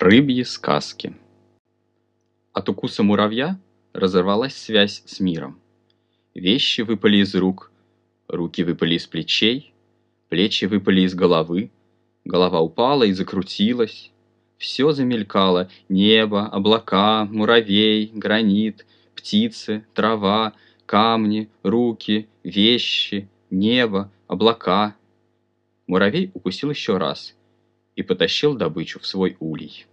Рыбьи сказки. От укуса муравья разорвалась связь с миром. Вещи выпали из рук, руки выпали из плечей, плечи выпали из головы, голова упала и закрутилась. Все замелькало — небо, облака, муравей, гранит, птицы, трава, камни, руки, вещи, небо, облака. Муравей укусил еще раз — и потащил добычу в свой улей.